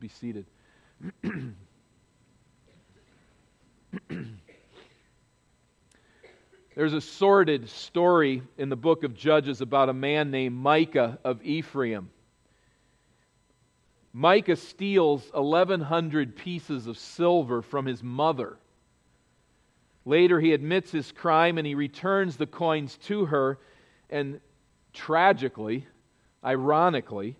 Be seated. There's a sordid story in the book of Judges about a man named Micah of Ephraim. Micah steals 1,100 pieces of silver from his mother. Later, he admits his crime and he returns the coins to her. And tragically, ironically,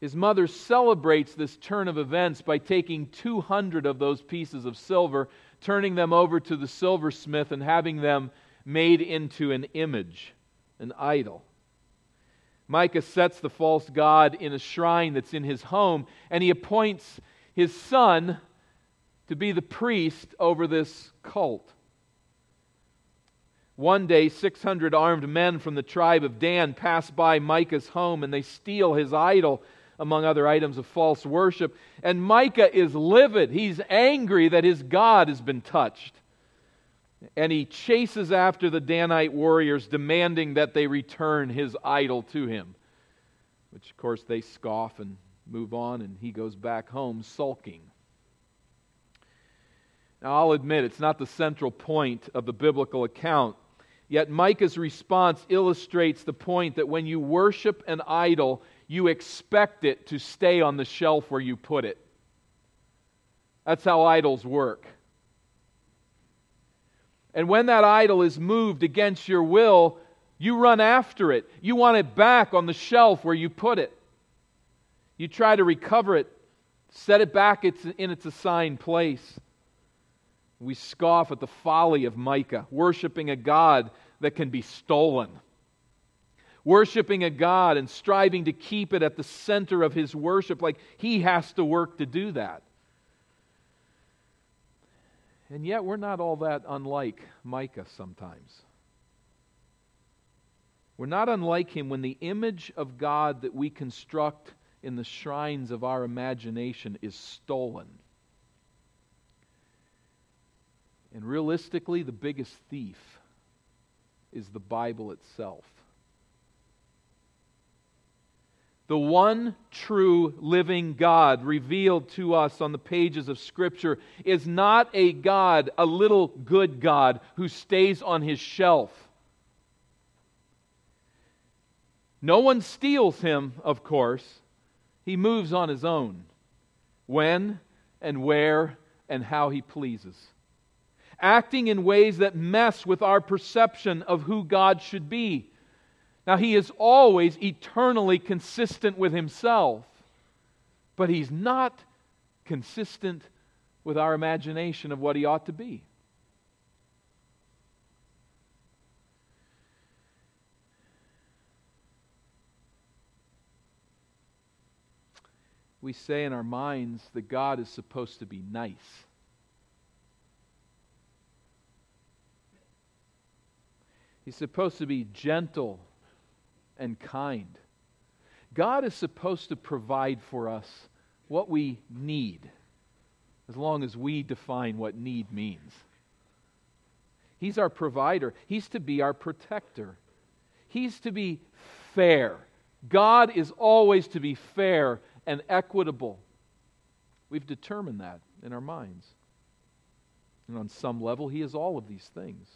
his mother celebrates this turn of events by taking 200 of those pieces of silver, turning them over to the silversmith, and having them made into an image, an idol. Micah sets the false god in a shrine that's in his home, and he appoints his son to be the priest over this cult. One day, 600 armed men from the tribe of Dan pass by Micah's home and they steal his idol among other items of false worship. And Micah is livid. He's angry that his God has been touched. And he chases after the Danite warriors, demanding that they return his idol to him. Which, of course, they scoff and move on, and he goes back home sulking. Now, I'll admit it's not the central point of the biblical account. Yet Micah's response illustrates the point that when you worship an idol, you expect it to stay on the shelf where you put it. That's how idols work. And when that idol is moved against your will, you run after it. You want it back on the shelf where you put it. You try to recover it, set it back in its assigned place. We scoff at the folly of Micah, worshiping a God that can be stolen worshiping a God and striving to keep it at the center of his worship, like he has to work to do that. And yet, we're not all that unlike Micah sometimes. We're not unlike him when the image of God that we construct in the shrines of our imagination is stolen. And realistically, the biggest thief is the Bible itself. The one true living God revealed to us on the pages of Scripture is not a God, a little good God who stays on his shelf. No one steals him, of course. He moves on his own when and where and how he pleases, acting in ways that mess with our perception of who God should be now, he is always eternally consistent with himself, but he's not consistent with our imagination of what he ought to be. We say in our minds that God is supposed to be nice. He's supposed to be gentle and kind. God is supposed to provide for us what we need, as long as we define what need means. He's our provider, He's to be our protector, He's to be fair. God is always to be fair and equitable. We've determined that in our minds. And on some level, He is all of these things.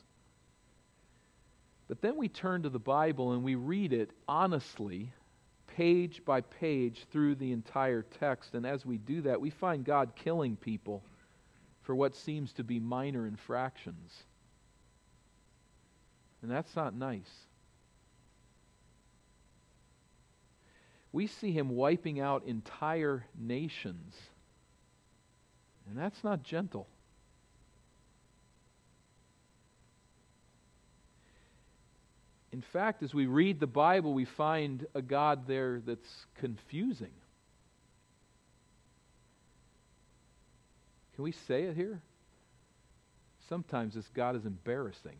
But then we turn to the Bible and we read it honestly, page by page, through the entire text. And as we do that, we find God killing people for what seems to be minor infractions. And that's not nice. We see him wiping out entire nations. And that's not gentle. In fact, as we read the Bible, we find a God there that's confusing. Can we say it here? Sometimes this God is embarrassing.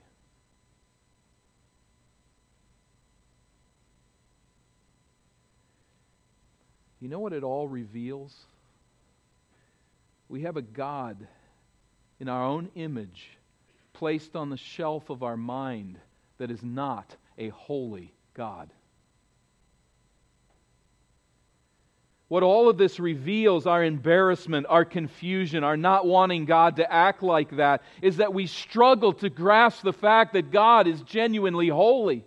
You know what it all reveals? We have a God in our own image placed on the shelf of our mind that is not a holy God. What all of this reveals, our embarrassment, our confusion, our not wanting God to act like that, is that we struggle to grasp the fact that God is genuinely holy.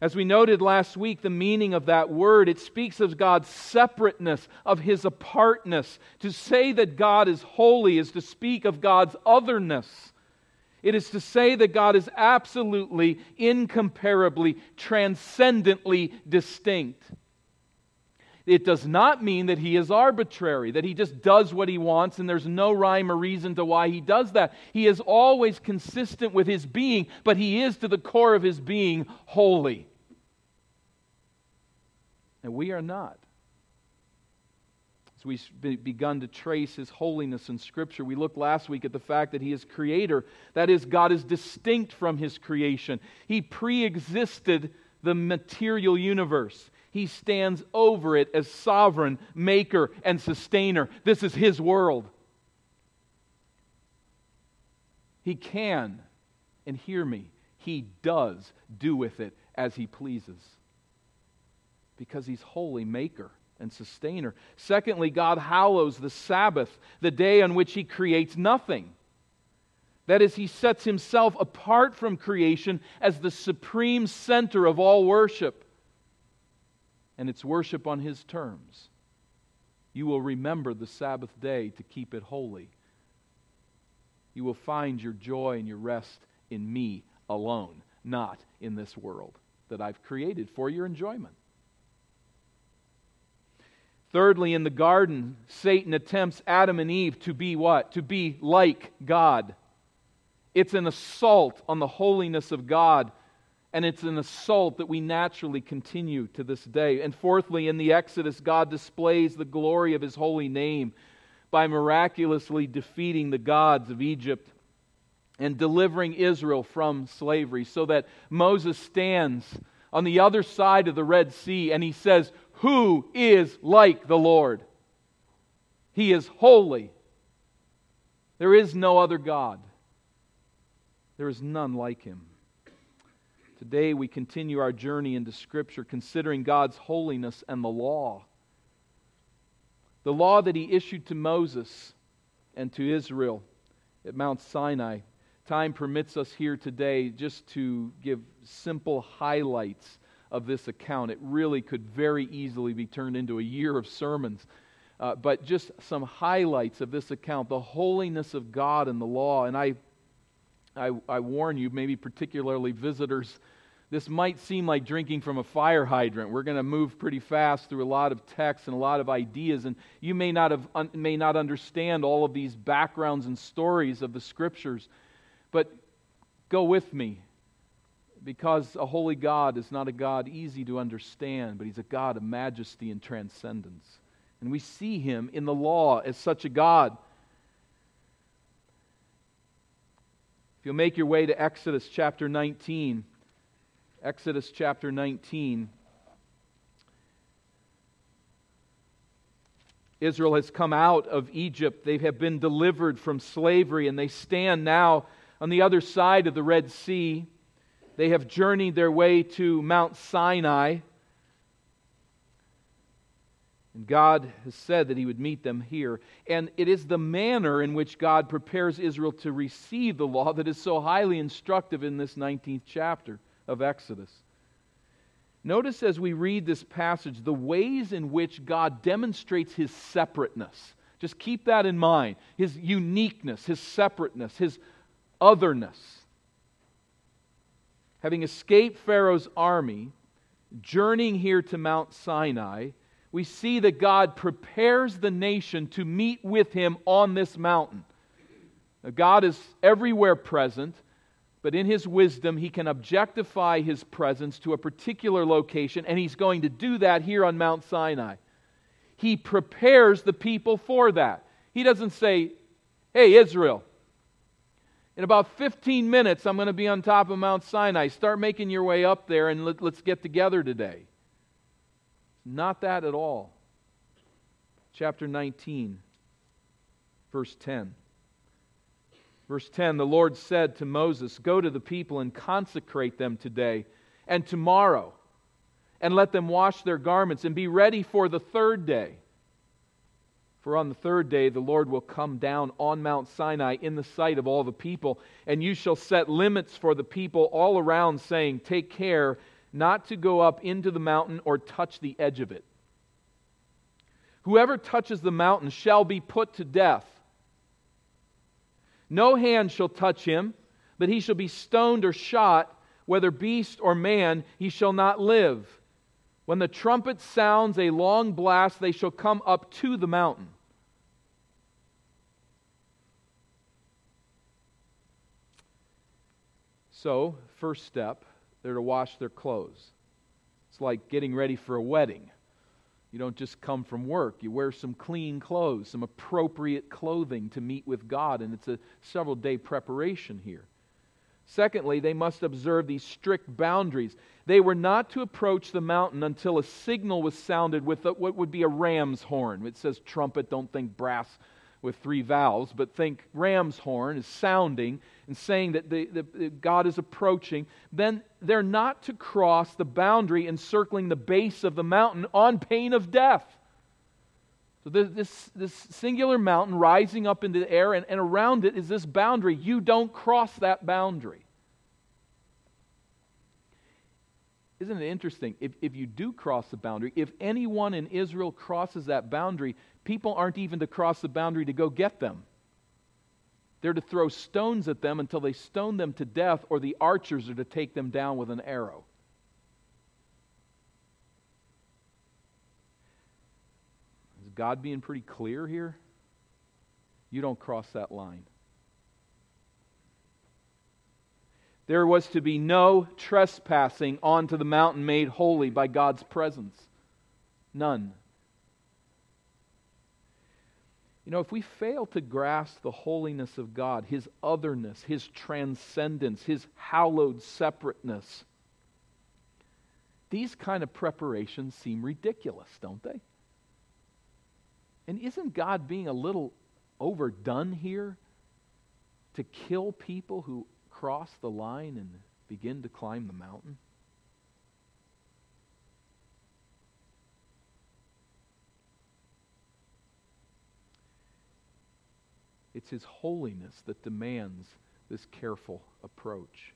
As we noted last week, the meaning of that word, it speaks of God's separateness, of his apartness. To say that God is holy is to speak of God's otherness. It is to say that God is absolutely, incomparably, transcendently distinct. It does not mean that he is arbitrary, that he just does what he wants and there's no rhyme or reason to why he does that. He is always consistent with his being, but he is to the core of his being holy. And we are not. We've begun to trace his holiness in Scripture, we looked last week at the fact that he is creator. That is, God is distinct from his creation. He pre existed the material universe. He stands over it as sovereign, maker, and sustainer. This is His world. He can, and hear me, He does do with it as He pleases. Because He's holy maker and sustainer. Secondly, God hallows the Sabbath, the day on which He creates nothing. That is, He sets Himself apart from creation as the supreme center of all worship and it's worship on His terms. You will remember the Sabbath day to keep it holy. You will find your joy and your rest in me alone, not in this world that I've created for your enjoyment. Thirdly, in the garden, Satan attempts Adam and Eve to be what? To be like God. It's an assault on the holiness of God and it's an assault that we naturally continue to this day. And fourthly, in the Exodus, God displays the glory of his holy name by miraculously defeating the gods of Egypt and delivering Israel from slavery, so that Moses stands on the other side of the Red Sea and he says, Who is like the Lord? He is holy. There is no other God, there is none like him. Today we continue our journey into Scripture considering God's holiness and the law. The law that He issued to Moses and to Israel at Mount Sinai. Time permits us here today just to give simple highlights of this account. It really could very easily be turned into a year of sermons. Uh, but just some highlights of this account the holiness of God and the law. And I I, I warn you, maybe particularly visitors, this might seem like drinking from a fire hydrant. We're going to move pretty fast through a lot of texts and a lot of ideas, and you may not, have, un, may not understand all of these backgrounds and stories of the scriptures. But go with me, because a holy God is not a God easy to understand, but He's a God of majesty and transcendence. And we see Him in the law as such a God. If you'll make your way to Exodus chapter 19, Exodus chapter 19. Israel has come out of Egypt. They have been delivered from slavery, and they stand now on the other side of the Red Sea. They have journeyed their way to Mount Sinai. And God has said that He would meet them here. And it is the manner in which God prepares Israel to receive the law that is so highly instructive in this 19th chapter of Exodus. Notice as we read this passage the ways in which God demonstrates His separateness. Just keep that in mind His uniqueness, His separateness, His otherness. Having escaped Pharaoh's army, journeying here to Mount Sinai, we see that God prepares the nation to meet with him on this mountain. Now, God is everywhere present, but in his wisdom, he can objectify his presence to a particular location, and he's going to do that here on Mount Sinai. He prepares the people for that. He doesn't say, Hey, Israel, in about 15 minutes, I'm going to be on top of Mount Sinai. Start making your way up there and let, us get together today. Not that at all. Chapter 19, verse 10. Verse 10 The Lord said to Moses, Go to the people and consecrate them today and tomorrow, and let them wash their garments, and be ready for the third day. For on the third day the Lord will come down on Mount Sinai in the sight of all the people, and you shall set limits for the people all around, saying, Take care not to go up into the mountain or touch the edge of it. Whoever touches the mountain shall be put to death. No hand shall touch him, but he shall be stoned or shot, whether beast or man, he shall not live. When the trumpet sounds a long blast, they shall come up to the mountain. So, first step, they're to wash their clothes. It's like getting ready for a wedding. You don't just come from work. You wear some clean clothes, some appropriate clothing to meet with God, and it's a several day preparation here. Secondly, they must observe these strict boundaries. They were not to approach the mountain until a signal was sounded with what would be a ram's horn. It says trumpet, don't think brass with three valves, but think ram's horn is sounding and saying that the, the, God is approaching. Then they're not to cross the boundary encircling the base of the mountain on pain of death. So this, this singular mountain rising up into the air, and, and around it is this boundary. You don't cross that boundary. Isn't it interesting? If, if you do cross the boundary, if anyone in Israel crosses that boundary, people aren't even to cross the boundary to go get them. They're to throw stones at them until they stone them to death, or the archers are to take them down with an arrow. Is God being pretty clear here? You don't cross that line. There was to be no trespassing onto the mountain made holy by God's presence. None. You know, if we fail to grasp the holiness of God, His otherness, His transcendence, His hallowed separateness, these kind of preparations seem ridiculous, don't they? And isn't God being a little overdone here to kill people who cross the line and begin to climb the mountain? It's His holiness that demands this careful approach.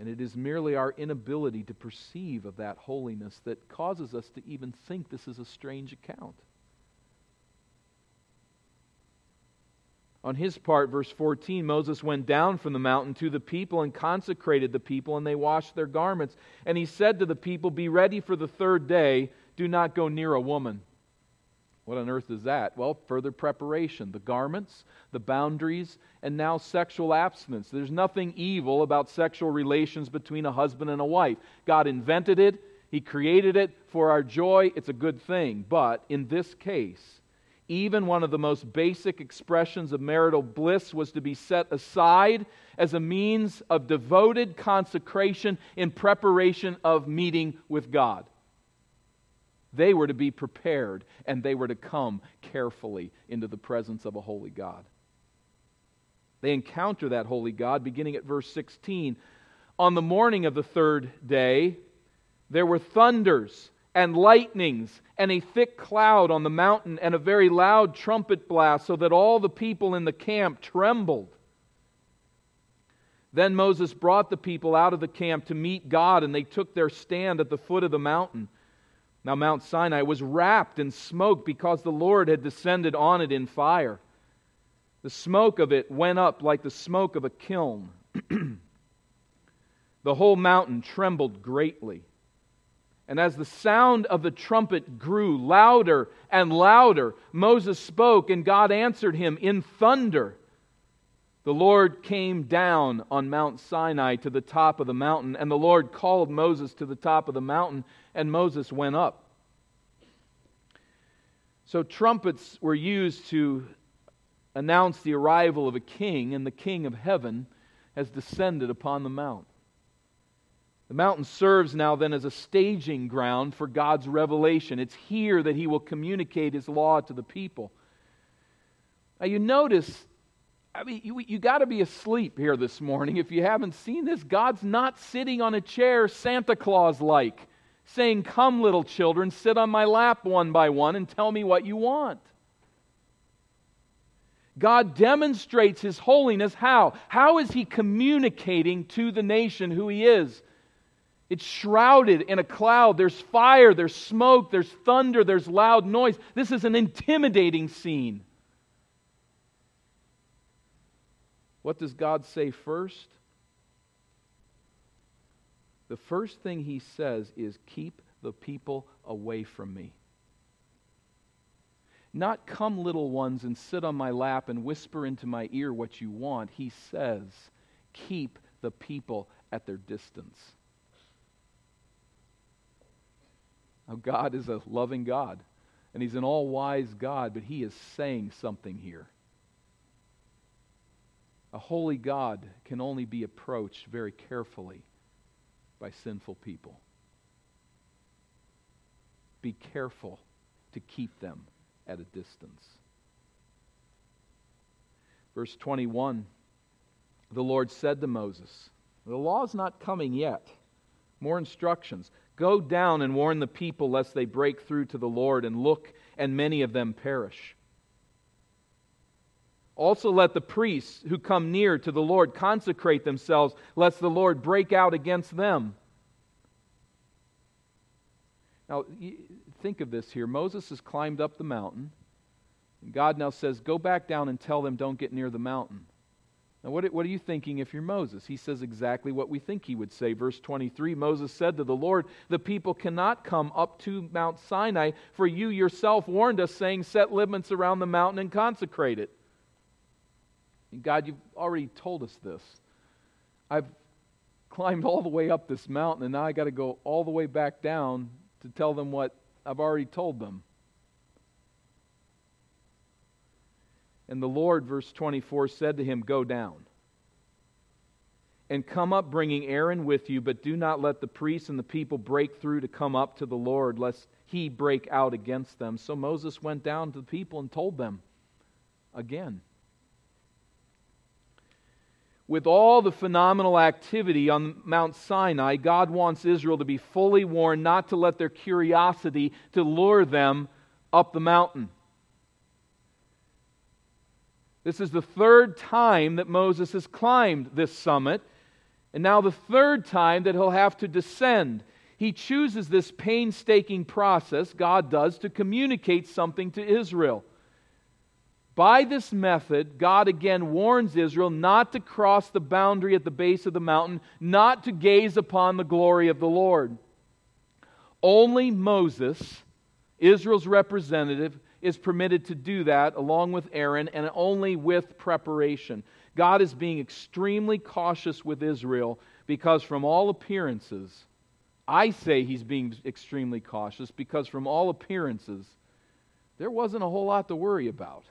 And it is merely our inability to perceive of that holiness that causes us to even think this is a strange account. On his part, verse 14, Moses went down from the mountain to the people and consecrated the people, and they washed their garments. And he said to the people, Be ready for the third day, do not go near a woman. What on earth is that? Well, further preparation. The garments, the boundaries, and now sexual abstinence. There's nothing evil about sexual relations between a husband and a wife. God invented it, He created it for our joy. It's a good thing. But in this case, even one of the most basic expressions of marital bliss was to be set aside as a means of devoted consecration in preparation of meeting with God. They were to be prepared and they were to come carefully into the presence of a holy God. They encounter that holy God beginning at verse 16. On the morning of the third day, there were thunders and lightnings and a thick cloud on the mountain and a very loud trumpet blast, so that all the people in the camp trembled. Then Moses brought the people out of the camp to meet God, and they took their stand at the foot of the mountain. Now, Mount Sinai was wrapped in smoke because the Lord had descended on it in fire. The smoke of it went up like the smoke of a kiln. the whole mountain trembled greatly. And as the sound of the trumpet grew louder and louder, Moses spoke, and God answered him in thunder. The Lord came down on Mount Sinai to the top of the mountain, and the Lord called Moses to the top of the mountain, and Moses went up. So, trumpets were used to announce the arrival of a king, and the king of heaven has descended upon the mount. The mountain serves now then as a staging ground for God's revelation. It's here that He will communicate His law to the people. Now, you notice, I mean, you, you got to be asleep here this morning if you haven't seen this. God's not sitting on a chair Santa Claus like, saying, Come, little children, sit on my lap one by one and tell me what you want. God demonstrates his holiness. How? How is he communicating to the nation who he is? It's shrouded in a cloud. There's fire, there's smoke, there's thunder, there's loud noise. This is an intimidating scene. What does God say first? The first thing he says is, Keep the people away from me. Not come, little ones, and sit on my lap and whisper into my ear what you want. He says, Keep the people at their distance. Now, God is a loving God, and He's an all wise God, but He is saying something here. A holy God can only be approached very carefully by sinful people. Be careful to keep them at a distance. Verse 21 The Lord said to Moses, The law is not coming yet. More instructions. Go down and warn the people lest they break through to the Lord and look, and many of them perish. Also, let the priests who come near to the Lord consecrate themselves, lest the Lord break out against them. Now, think of this here. Moses has climbed up the mountain, and God now says, Go back down and tell them don't get near the mountain. Now, what, are you thinking if you're Moses? He says exactly what we think he would say. Verse 23 Moses said to the Lord, The people cannot come up to Mount Sinai, for you yourself warned us, saying, Set limits around the mountain and consecrate it. And God, you've already told us this. I've climbed all the way up this mountain, and now I got to go all the way back down to tell them what I've already told them. And the Lord, verse 24, said to him, Go down and come up, bringing Aaron with you, but do not let the priests and the people break through to come up to the Lord, lest he break out against them. So Moses went down to the people and told them again with all the phenomenal activity on Mount Sinai, God wants Israel to be fully warned not to let their curiosity to lure them up the mountain. This is the third time that Moses has climbed this summit, and now the third time that he'll have to descend. He chooses this painstaking process, God does, to communicate something to Israel. By this method, God again warns Israel not to cross the boundary at the base of the mountain, not to gaze upon the glory of the Lord. Only Moses, Israel's representative, is permitted to do that along with Aaron and only with preparation. God is being extremely cautious with Israel because, from all appearances, I say he's being extremely cautious because, from all appearances, there wasn't a whole lot to worry about.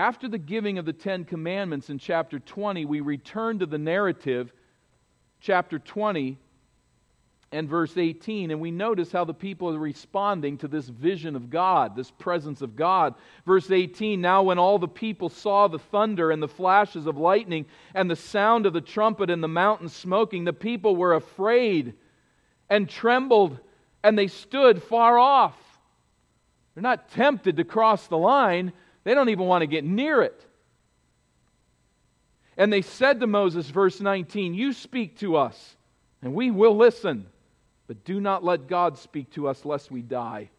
After the giving of the Ten Commandments in chapter 20, we return to the narrative, chapter 20 and verse 18, and we notice how the people are responding to this vision of God, this presence of God. Verse 18 Now, when all the people saw the thunder and the flashes of lightning and the sound of the trumpet and the mountain smoking, the people were afraid and trembled, and they stood far off. They're not tempted to cross the line they don't even want to get near it. And they said to Moses, verse 19, You speak to us, and we will listen, but do not let God speak to us lest we die.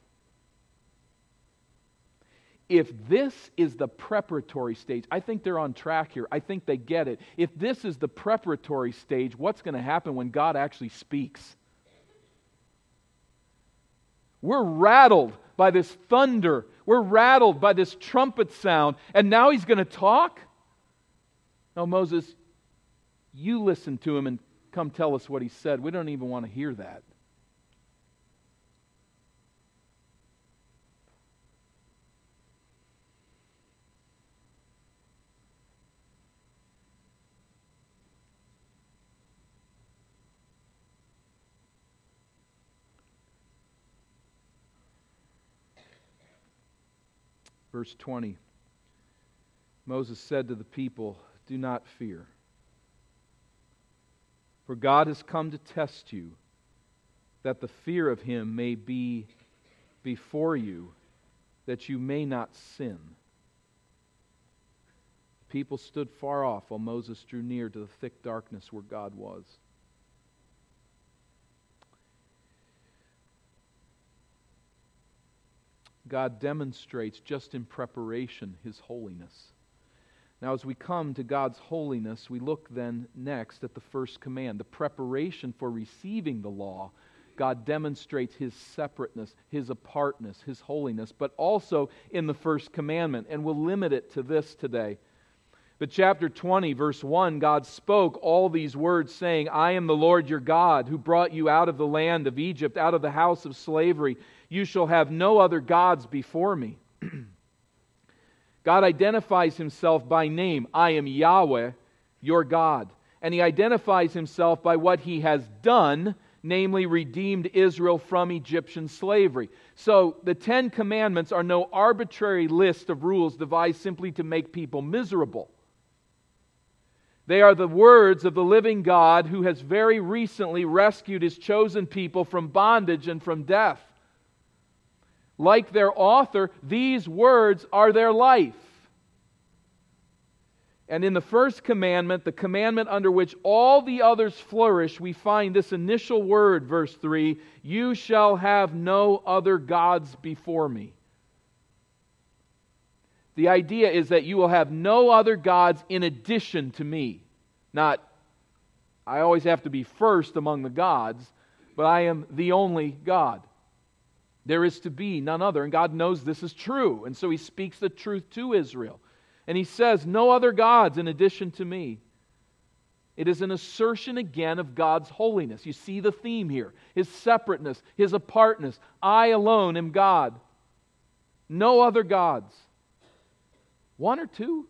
If this is the preparatory stage, I think they're on track here. I think they get it. If this is the preparatory stage, what's going to happen when God actually speaks? We're rattled by this thunder. We're rattled by this trumpet sound. And now he's going to talk? No, Moses, you listen to him and come tell us what he said. We don't even want to hear that. Verse 20 Moses said to the people, Do not fear, for God has come to test you that the fear of him may be before you, that you may not sin. People stood far off while Moses drew near to the thick darkness where God was. God demonstrates just in preparation his holiness. Now, as we come to God's holiness, we look then next at the first command, the preparation for receiving the law. God demonstrates his separateness, his apartness, his holiness, but also in the first commandment. And we'll limit it to this today. But chapter 20, verse 1, God spoke all these words, saying, I am the Lord your God, who brought you out of the land of Egypt, out of the house of slavery. You shall have no other gods before me. God identifies himself by name I am Yahweh, your God. And he identifies himself by what he has done, namely redeemed Israel from Egyptian slavery. So the Ten Commandments are no arbitrary list of rules devised simply to make people miserable. They are the words of the living God who has very recently rescued his chosen people from bondage and from death. Like their author, these words are their life. And in the first commandment, the commandment under which all the others flourish, we find this initial word, verse 3 You shall have no other gods before me. The idea is that you will have no other gods in addition to me. Not, I always have to be first among the gods, but I am the only God. There is to be none other. And God knows this is true. And so he speaks the truth to Israel. And he says, No other gods in addition to me. It is an assertion again of God's holiness. You see the theme here His separateness, His apartness. I alone am God. No other gods. One or two?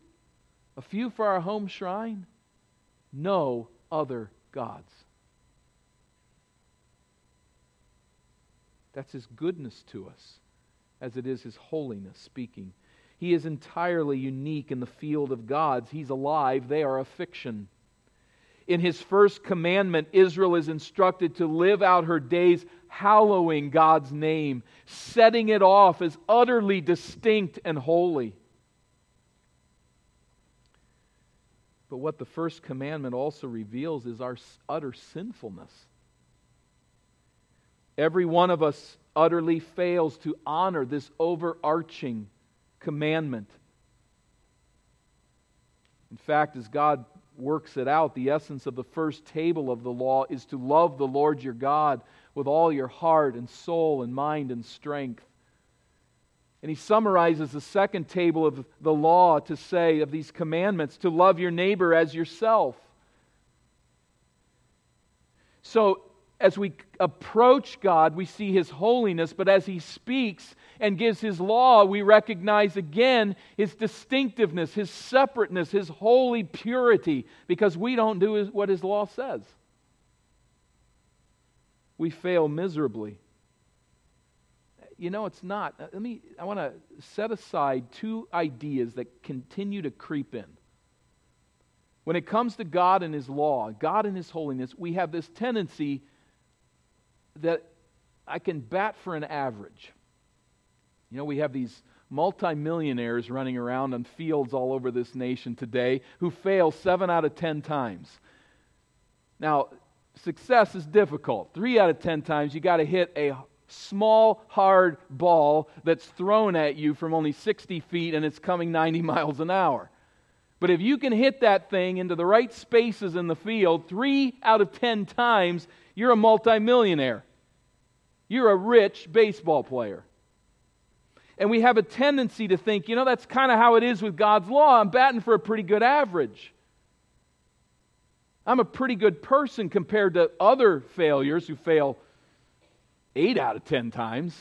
A few for our home shrine? No other gods. That's His goodness to us, as it is His holiness speaking. He is entirely unique in the field of gods. He's alive, they are a fiction. In his first commandment, Israel is instructed to live out her days hallowing God's name, setting it off as utterly distinct and holy. But what the first commandment also reveals is our utter sinfulness. Every one of us utterly fails to honor this overarching commandment. In fact, as God works it out, the essence of the first table of the law is to love the Lord your God with all your heart and soul and mind and strength. And he summarizes the second table of the law to say, of these commandments, to love your neighbor as yourself. So as we approach God, we see His holiness, but as He speaks and gives His law, we recognize again His distinctiveness, His separateness, His holy purity, because we don't do what His law says. We fail miserably. You know, it's not. Uh, let me, I want to set aside two ideas that continue to creep in. When it comes to God and His law, God and His holiness, we have this tendency that I can bat for an average. You know, we have these multimillionaires running around on fields all over this nation today who fail seven out of ten times. Now, success is difficult. Three out of ten times, you got to hit a small, hard ball that's thrown at you from only 60 feet and it's coming 90 miles an hour. But if you can hit that thing into the right spaces in the field three out of ten times, you're a multimillionaire. You're a rich baseball player. And we have a tendency to think, you know, that's kind of how it is with God's law. I'm batting for a pretty good average. I'm a pretty good person compared to other failures who fail eight out of ten times.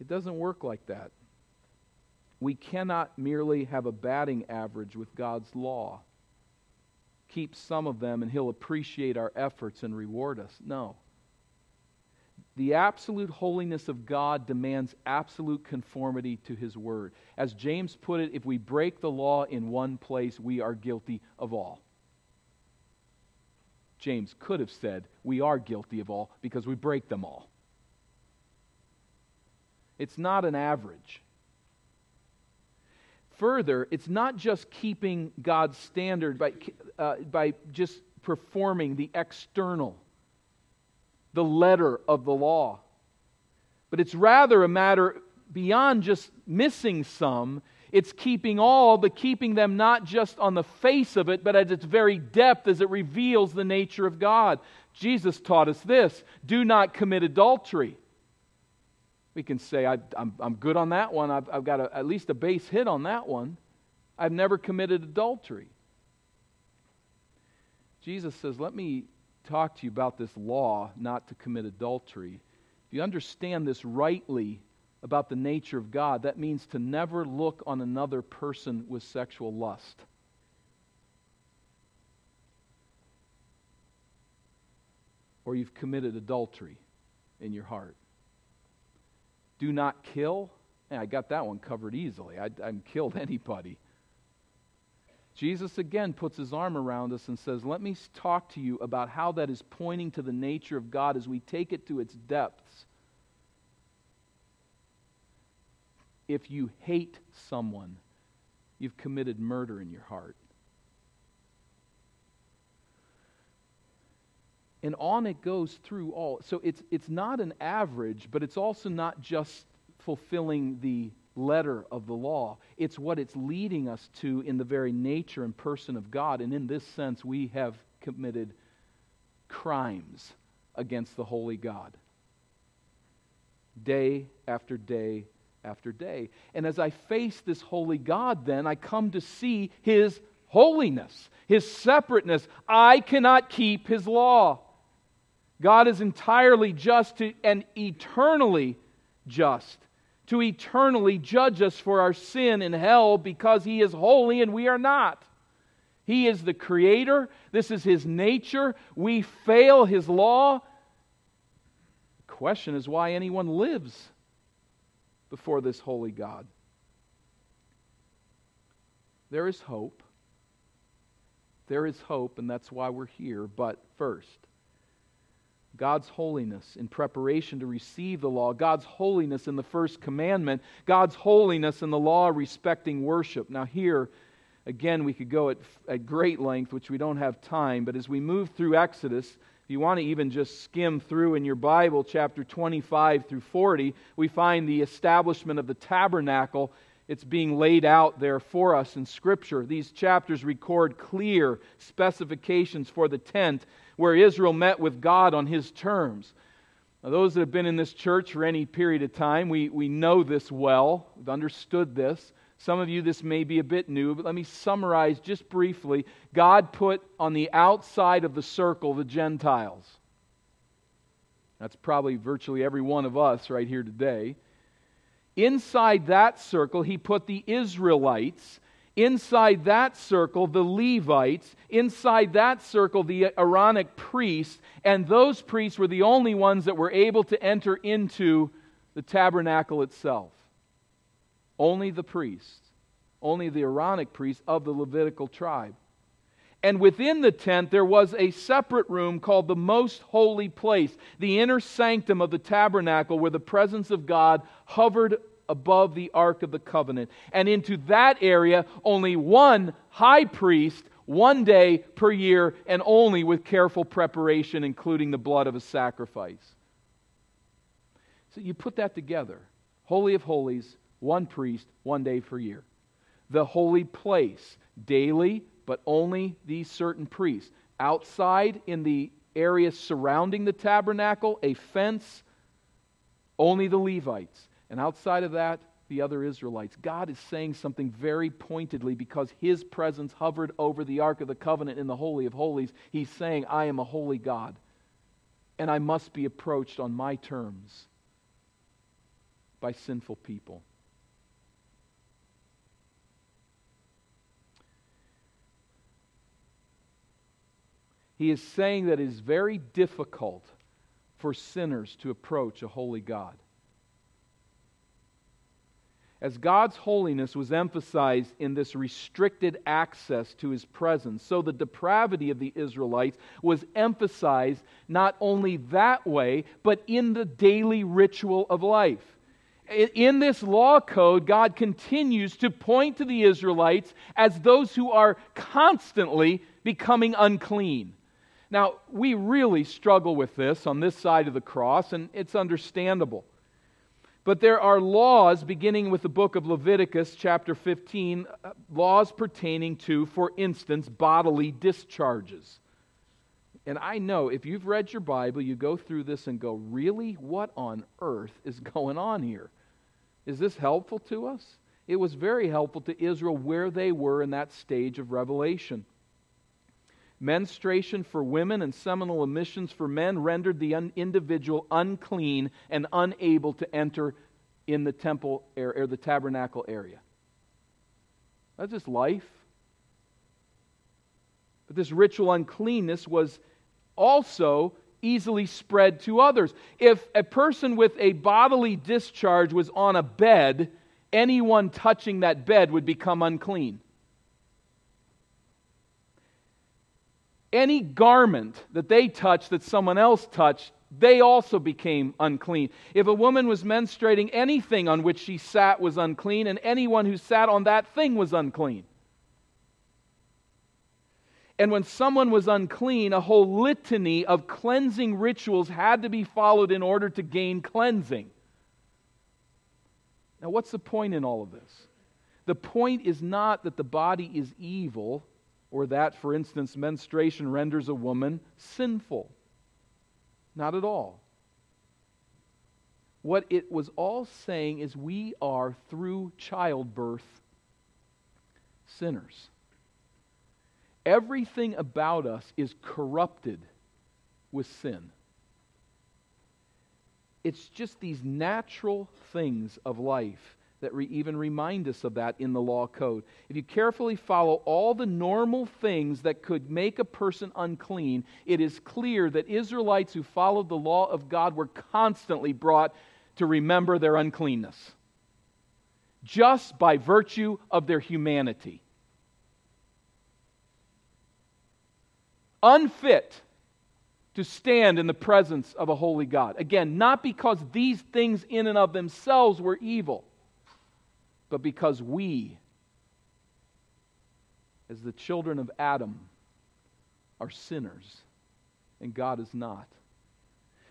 It doesn't work like that. We cannot merely have a batting average with God's law keep some of them and he'll appreciate our efforts and reward us. No. The absolute holiness of God demands absolute conformity to his word. As James put it, if we break the law in one place, we are guilty of all. James could have said, We are guilty of all because we break them all. It's not an average. Further, it's not just keeping God's standard by, uh, by just performing the external, the letter of the law, but it's rather a matter beyond just missing some. It's keeping all, but keeping them not just on the face of it, but at its very depth as it reveals the nature of God. Jesus taught us this do not commit adultery. We can say, I, am I'm good on that one. I've, I've got a, at least a base hit on that one. I've never committed adultery. Jesus says, Let me talk to you about this law not to commit adultery. If you understand this rightly about the nature of God, that means to never look on another person with sexual lust. Or you've committed adultery in your heart do not kill. And I got that one covered easily. I, I haven't killed anybody. Jesus again puts his arm around us and says, Let me talk to you about how that is pointing to the nature of God as we take it to its depths. If you hate someone, you've committed murder in your heart. and on it goes through all. So it's, it's not an average, but it's also not just fulfilling the letter of the law. It's what it's leading us to in the very nature and person of God. And in this sense, we have committed crimes against the holy God. Day after day after day. And as I face this holy God, then I come to see his holiness, his separateness. I cannot keep his law. God is entirely just to, and eternally just to eternally judge us for our sin in hell because He is holy and we are not. He is the Creator. This is His nature. We fail His law. The question is why anyone lives before this holy God. There is hope. There is hope, and that's why we're here. But first, God's holiness in preparation to receive the law, God's holiness in the first commandment, God's holiness in the law respecting worship. Now, here, again, we could go at, at great length, which we don't have time, but as we move through Exodus, if you want to even just skim through in your Bible, chapter 25 through 40, we find the establishment of the tabernacle. It's being laid out there for us in Scripture. These chapters record clear specifications for the tent where Israel met with God on his terms. Now, those that have been in this church for any period of time, we, we know this well. We've understood this. Some of you, this may be a bit new, but let me summarize just briefly. God put on the outside of the circle the Gentiles. That's probably virtually every one of us right here today. Inside that circle, he put the Israelites, Inside that circle, the Levites. Inside that circle, the Aaronic priests. And those priests were the only ones that were able to enter into the tabernacle itself. Only the priests. Only the Aaronic priests of the Levitical tribe. And within the tent, there was a separate room called the most holy place, the inner sanctum of the tabernacle, where the presence of God hovered above the Ark of the Covenant. And into that area, only one high priest, one day per year, and only with careful preparation, including the blood of a sacrifice. So you put that together Holy of Holies, one priest, one day per year. The holy place, daily, but only these certain priests. Outside, in the area surrounding the tabernacle, a fence, only the Levites. And outside of that, the other Israelites. God is saying something very pointedly because his presence hovered over the Ark of the Covenant in the Holy of Holies. He's saying, I am a holy God, and I must be approached on my terms by sinful people. He is saying that it is very difficult for sinners to approach a holy God. As God's holiness was emphasized in this restricted access to his presence, so the depravity of the Israelites was emphasized not only that way, but in the daily ritual of life. In this law code, God continues to point to the Israelites as those who are constantly becoming unclean. Now, we really struggle with this on this side of the cross, and it's understandable. But there are laws, beginning with the book of Leviticus, chapter 15, uh, laws pertaining to, for instance, bodily discharges. And I know if you've read your Bible, you go through this and go, really? What on earth is going on here? Is this helpful to us? It was very helpful to Israel where they were in that stage of revelation. Menstruation for women and seminal emissions for men rendered the un- individual unclean and unable to enter in the temple or the tabernacle area. That's just life. But this ritual uncleanness was also easily spread to others. If a person with a bodily discharge was on a bed, anyone touching that bed would become unclean. Any garment that they touched that someone else touched, they also became unclean. If a woman was menstruating, anything on which she sat was unclean, and anyone who sat on that thing was unclean. And when someone was unclean, a whole litany of cleansing rituals had to be followed in order to gain cleansing. Now, what's the point in all of this? The point is not that the body is evil or that, for instance, menstruation renders a woman sinful. Not at all. What it was all saying is we are, through childbirth, sinners. Everything about us is corrupted with sin. It's just these natural things of life that re- even remind us of that in the law code. If you carefully follow all the normal things that could make a person unclean, it is clear that Israelites who followed the law of God were constantly brought to remember their uncleanness, just by virtue of their humanity. Unfit to stand in the presence of a holy God. Again, not because these things in and of themselves were evil but because we, as the children of Adam, are sinners and God is not.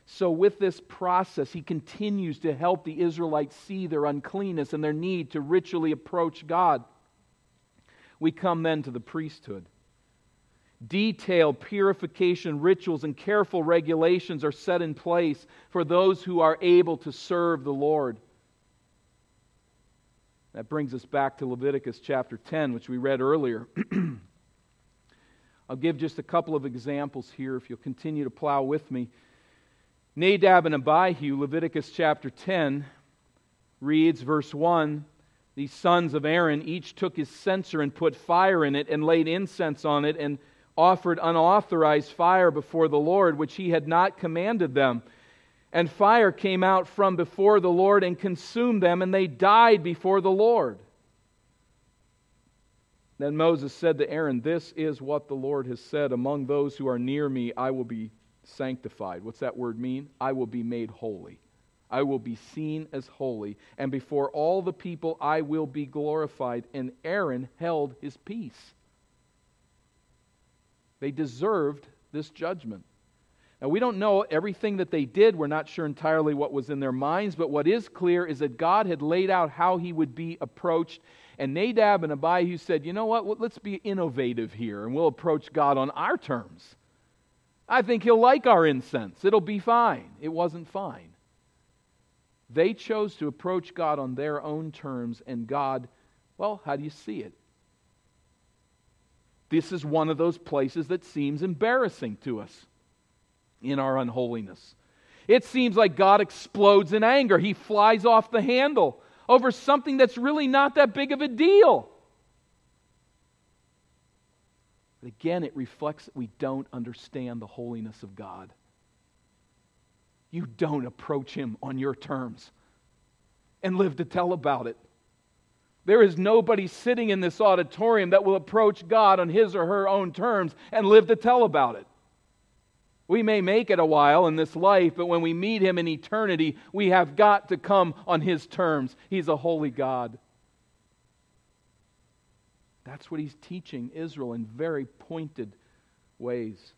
So, with this process, he continues to help the Israelites see their uncleanness and their need to ritually approach God. We come then to the priesthood. Detailed purification rituals and careful regulations are set in place for those who are able to serve the Lord. That brings us back to Leviticus chapter 10, which we read earlier. I'll give just a couple of examples here if you'll continue to plow with me. Nadab and Abihu, Leviticus chapter 10, reads, verse 1 These sons of Aaron each took his censer and put fire in it and laid incense on it and offered unauthorized fire before the Lord, which he had not commanded them. And fire came out from before the Lord and consumed them, and they died before the Lord. Then Moses said to Aaron, This is what the Lord has said Among those who are near me, I will be sanctified. What's that word mean? I will be made holy. I will be seen as holy. And before all the people, I will be glorified. And Aaron held his peace. They deserved this judgment. Now, we don't know everything that they did. We're not sure entirely what was in their minds, but what is clear is that God had laid out how he would be approached. And Nadab and Abihu said, you know what, let's be innovative here, and we'll approach God on our terms. I think he'll like our incense. It'll be fine. It wasn't fine. They chose to approach God on their own terms, and God, well, how do you see it? This is one of those places that seems embarrassing to us in our unholiness. It seems like God explodes in anger. He flies off the handle over something that's really not that big of a deal. But again, it reflects that we don't understand the holiness of God. You don't approach Him on your terms and live to tell about it. There is nobody sitting in this auditorium that will approach God on his or her own terms and live to tell about it. We may make it a while in this life, but when we meet him in eternity, we have got to come on his terms. He's a holy God. That's what he's teaching Israel in very pointed ways.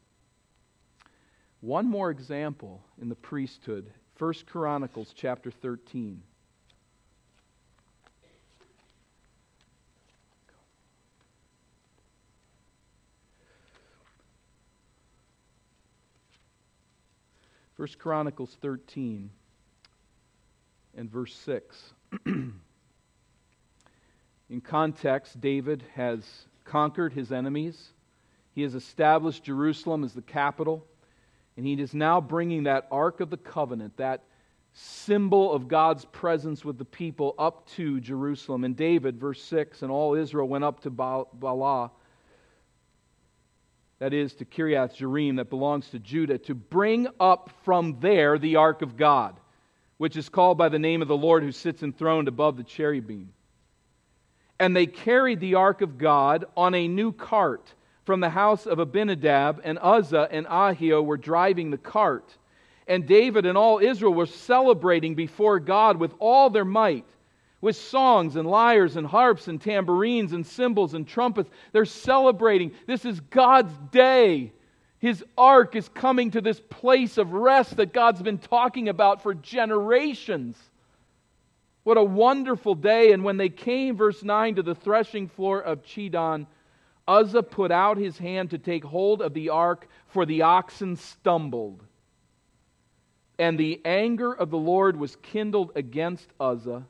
One more example in the priesthood 1 Chronicles chapter 13. First Chronicles 13 and verse 6. In context, David has conquered his enemies. He has established Jerusalem as the capital. And he is now bringing that Ark of the Covenant, that symbol of God's presence with the people, up to Jerusalem. And David, verse 6, and all Israel went up to Baalah, that is, to Kiriath Jearim, that belongs to Judah, to bring up from there the Ark of God, which is called by the name of the Lord who sits enthroned above the cherubim and they carried the ark of God on a new cart from the house of Abinadab, and Uzzah and Ahio were driving the cart. And David and all Israel were celebrating before God with all their might, with songs and lyres and harps and tambourines and cymbals and trumpets. They're celebrating. This is God's day. His ark is coming to this place of rest that God's been talking about for generations. What a wonderful day. And when they came, verse 9, to the threshing floor of Chidon, Uzzah put out his hand to take hold of the ark, for the oxen stumbled. And the anger of the Lord was kindled against Uzzah.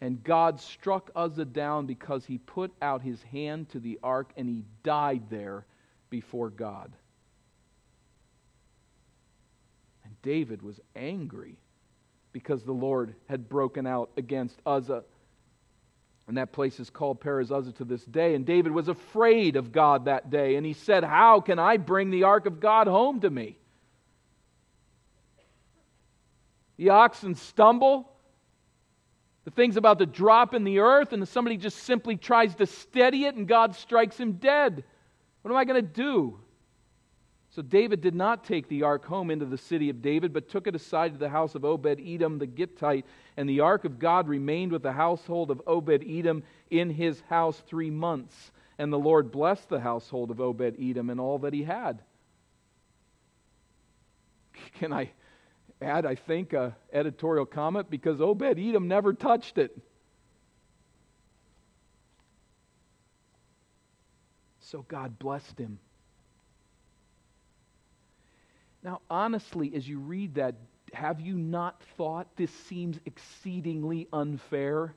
And God struck Uzzah down because he put out his hand to the ark and he died there before God. And David was angry because the Lord had broken out against Uzzah. And that place is called Perez Uzzah to this day. And David was afraid of God that day. And he said, How can I bring the ark of God home to me? The oxen stumble. The thing's about to drop in the earth, and somebody just simply tries to steady it, and God strikes him dead. What am I going to do? So David did not take the ark home into the city of David, but took it aside to the house of Obed Edom the Gittite. And the ark of God remained with the household of Obed Edom in his house three months. And the Lord blessed the household of Obed Edom and all that he had. Can I add, I think, a editorial comment? Because oh, Obed Edom never touched it. So God blessed him. Now, honestly, as you read that, have you not thought this seems exceedingly unfair?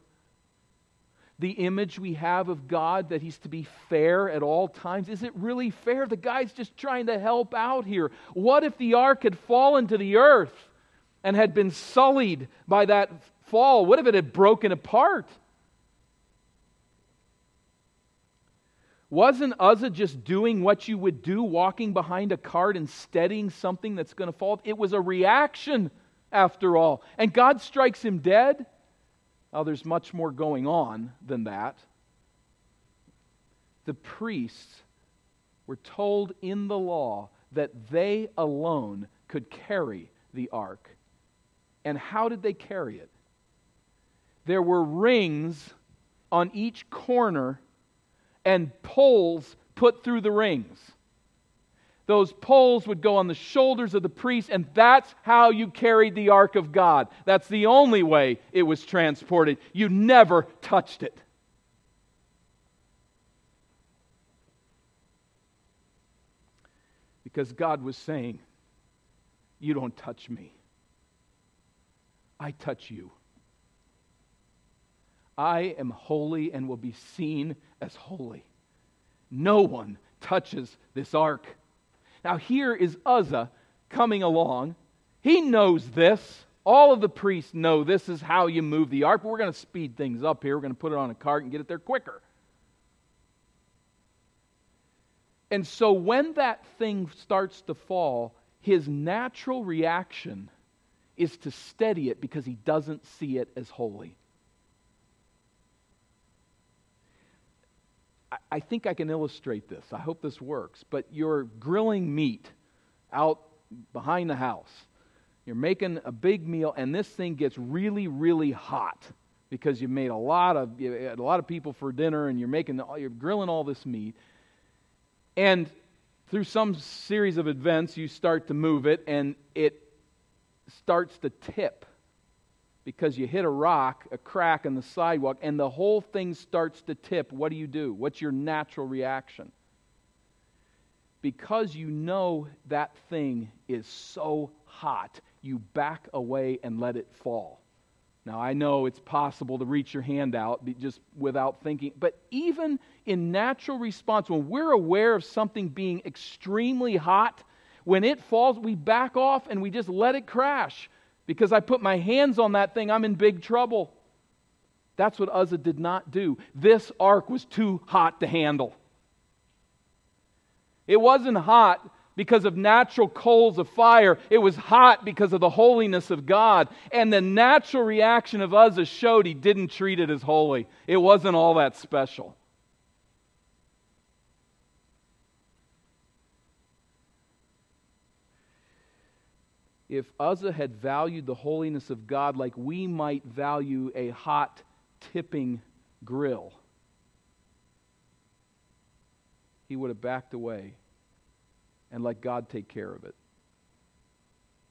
The image we have of God that He's to be fair at all times, is it really fair? The guy's just trying to help out here. What if the ark had fallen to the earth and had been sullied by that fall? What if it had broken apart? Wasn't Uzzah just doing what you would do, walking behind a cart and steadying something that's going to fall? It was a reaction, after all. And God strikes him dead? Oh, there's much more going on than that. The priests were told in the law that they alone could carry the ark. And how did they carry it? There were rings on each corner and poles put through the rings. Those poles would go on the shoulders of the priest, and that's how you carried the ark of God. That's the only way it was transported. You never touched it. Because God was saying, You don't touch me, I touch you. I am holy and will be seen as holy. No one touches this ark. Now, here is Uzzah coming along. He knows this. All of the priests know this is how you move the ark, but we're going to speed things up here. We're going to put it on a cart and get it there quicker. And so, when that thing starts to fall, his natural reaction is to steady it because he doesn't see it as holy. I, I think I can illustrate this. I hope this works. But you're grilling meat out behind the house. You're making a big meal, and this thing gets really, really hot because you made a lot of a lot of people for dinner, and you're making the, you're grilling all this meat, and through some series of events, you start to move it, and it starts to tip because you hit a rock, a crack in the sidewalk, and the whole thing starts to tip. What do you do? What's your natural reaction? Because you know that thing is so hot, you back away and let it fall. Now, I know it's possible to reach your hand out just without thinking, but even in natural response, when we're aware of something being extremely hot, when it falls, we back off and we just let it crash. Because I put my hands on that thing, I'm in big trouble. That's what Uzzah did not do. This ark was too hot to handle. It wasn't hot because of natural coals of fire. It was hot because of the holiness of God. And the natural reaction of Uzzah showed he didn't treat it as holy. It wasn't all that special. If Uzzah had valued the holiness of God like we might value a hot tipping grill, he would have backed away and let God take care of it.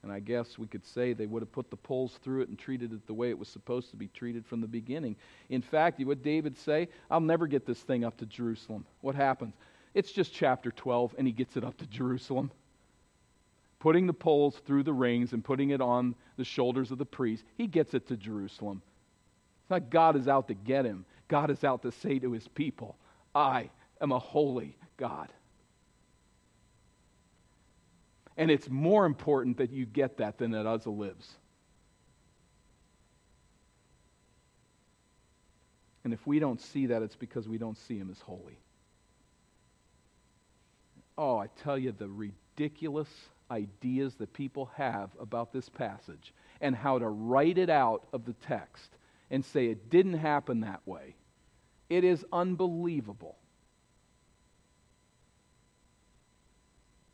And I guess we could say they would have put the poles through it and treated it the way it was supposed to be treated from the beginning. In fact, what David say? I'll never get this thing up to Jerusalem. What happens? It's just chapter 12, and he gets it up to Jerusalem. Putting the poles through the rings and putting it on the shoulders of the priest, he gets it to Jerusalem. It's not God is out to get him. God is out to say to his people, I am a holy God. And it's more important that you get that than that Uzzah lives. And if we don't see that, it's because we don't see him as holy. Oh, I tell you, the ridiculous ideas that people have about this passage and how to write it out of the text and say it didn't happen that way. It is unbelievable.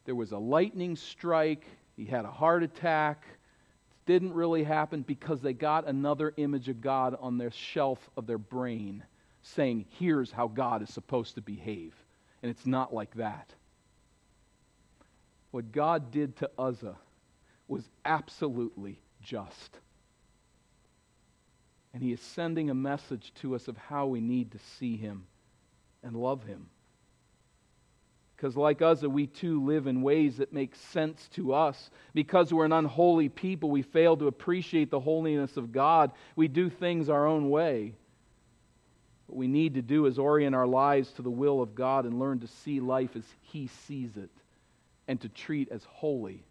There was a lightning strike. He had a heart attack. It didn't really happen because they got another image of God on their shelf of their brain saying, here's how God is supposed to behave. And it's not like that. What God did to Uzzah was absolutely just. And he is sending a message to us of how we need to see him and love him. Because, like Uzzah, we too live in ways that make sense to us. Because we're an unholy people, we fail to appreciate the holiness of God. We do things our own way. What we need to do is orient our lives to the will of God and learn to see life as He sees it and to treat as holy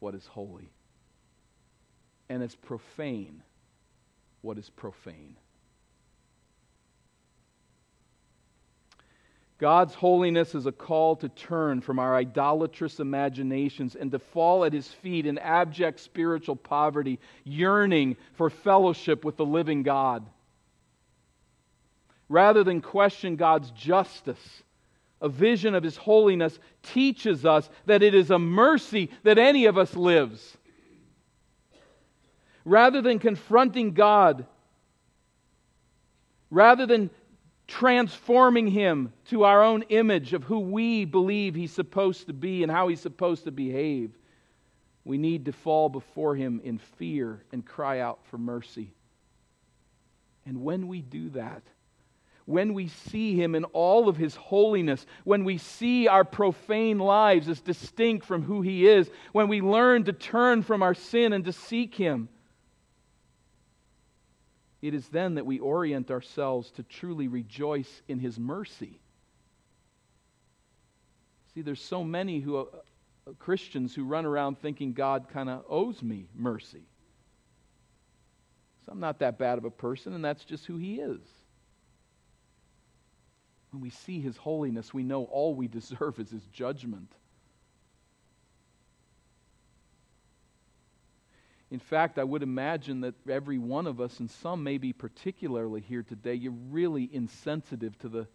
what is holy and as profane what is profane. God's holiness is a call to turn from our idolatrous imaginations and to fall at his feet in abject spiritual poverty, yearning for fellowship with the living God. Rather than question God's justice, a vision of his holiness teaches us that it is a mercy that any of us lives. Rather than confronting God, rather than transforming him to our own image of who we believe he's supposed to be and how he's supposed to behave, we need to fall before him in fear and cry out for mercy. And when we do that, when we see him in all of his holiness, when we see our profane lives as distinct from who he is, when we learn to turn from our sin and to seek him, it is then that we orient ourselves to truly rejoice in His mercy. See, there's so many who, uh, uh Christians who run around thinking God kind of owes me mercy. So I'm not that bad of a person, and that's just who He is. When we see His holiness, we know all we deserve is His judgment. In fact, I would imagine that every one of us, and some maybe particularly here today, you're really insensitive to the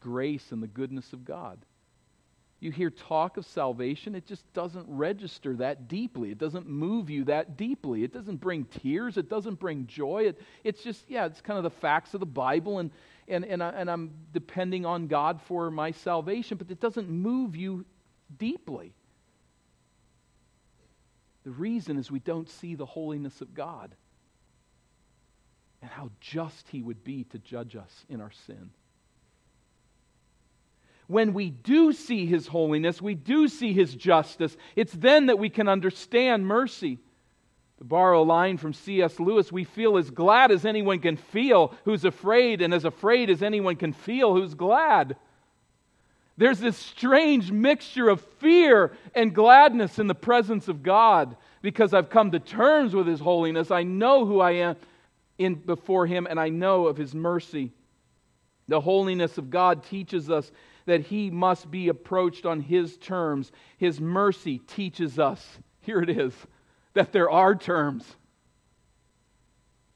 grace and the goodness of God. You hear talk of salvation, it just doesn't register that deeply. It doesn't move you that deeply. It doesn't bring tears. It doesn't bring joy. It, it's just, yeah, it's kind of the facts of the Bible, and, and, and, I, and I'm depending on God for my salvation, but it doesn't move you deeply. The reason is we don't see the holiness of God and how just He would be to judge us in our sin. When we do see His holiness, we do see His justice, it's then that we can understand mercy. To borrow a line from C.S. Lewis, we feel as glad as anyone can feel who's afraid, and as afraid as anyone can feel who's glad. There's this strange mixture of fear and gladness in the presence of God because I've come to terms with His holiness. I know who I am, in before him and I know of his mercy. The holiness of God teaches us that he must be approached on his terms. His mercy teaches us, here it is, that there are terms.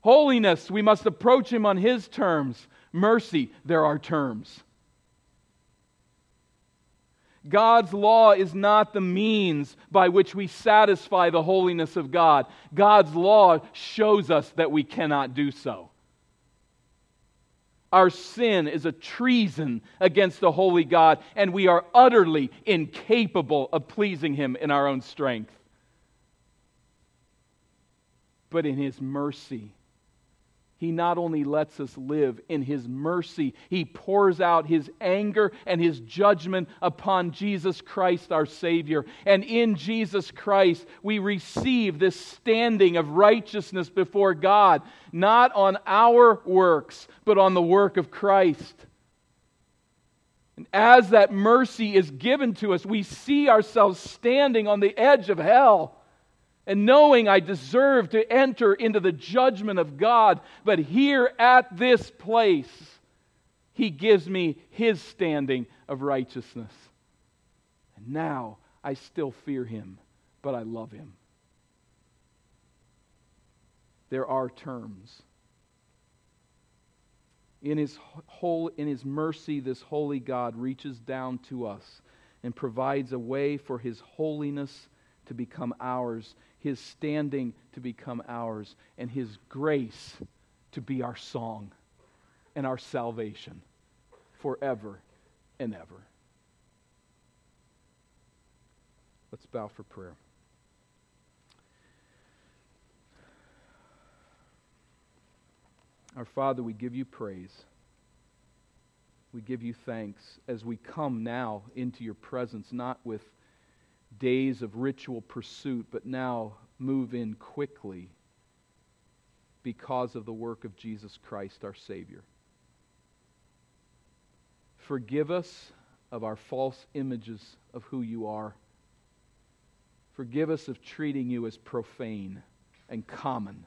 Holiness, we must approach him on his terms. Mercy, there are terms. God's law is not the means by which we satisfy the holiness of God. God's law shows us that we cannot do so. Our sin is a treason against the holy God, and we are utterly incapable of pleasing Him in our own strength. But in His mercy, he not only lets us live in His mercy, He pours out His anger and His judgment upon Jesus Christ, our Savior. And in Jesus Christ, we receive this standing of righteousness before God, not on our works, but on the work of Christ. And as that mercy is given to us, we see ourselves standing on the edge of hell and knowing I deserve to enter into the judgment of God. But here at this place, He gives me His standing of righteousness. And now I still fear Him, but I love Him. There are terms. In his, whole, in his mercy, this holy God reaches down to us and provides a way for His holiness to become ours his standing to become ours, and His grace to be our song and our salvation forever and ever. Let's bow for prayer. Our Father, we give you praise. We give you thanks as we come now into your presence, not with days of ritual pursuit, but now move in quickly because of the work of Jesus Christ, our Savior. Forgive us of our false images of who you are. Forgive us of treating you as profane and common.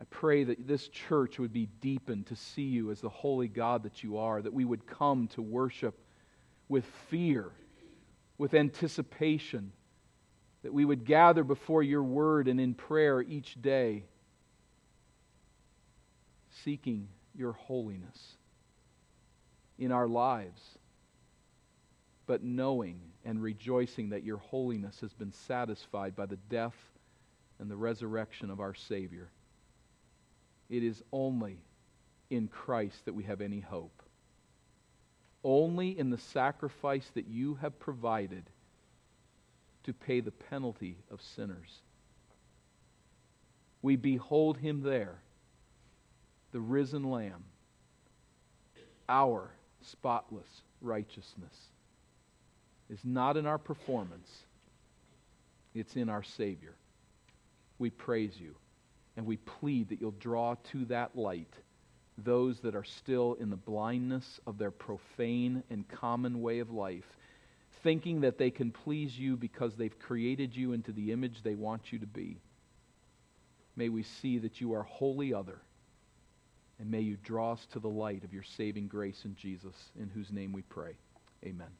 I pray that this church would be deepened to see you as the holy God that you are, that we would come to worship with fear with anticipation, that we would gather before your word and in prayer each day, seeking your holiness in our lives, but knowing and rejoicing that your holiness has been satisfied by the death and the resurrection of our Savior. It is only in Christ that we have any hope only in the sacrifice that you have provided to pay the penalty of sinners. We behold him there, the risen Lamb, our spotless righteousness is not in our performance, it's in our Savior. We praise you and we plead that you'll draw to that light those that are still in the blindness of their profane and common way of life, thinking that they can please you because they've created you into the image they want you to be. May we see that you are wholly other, and may you draw us to the light of your saving grace in Jesus, in whose name we pray. Amen.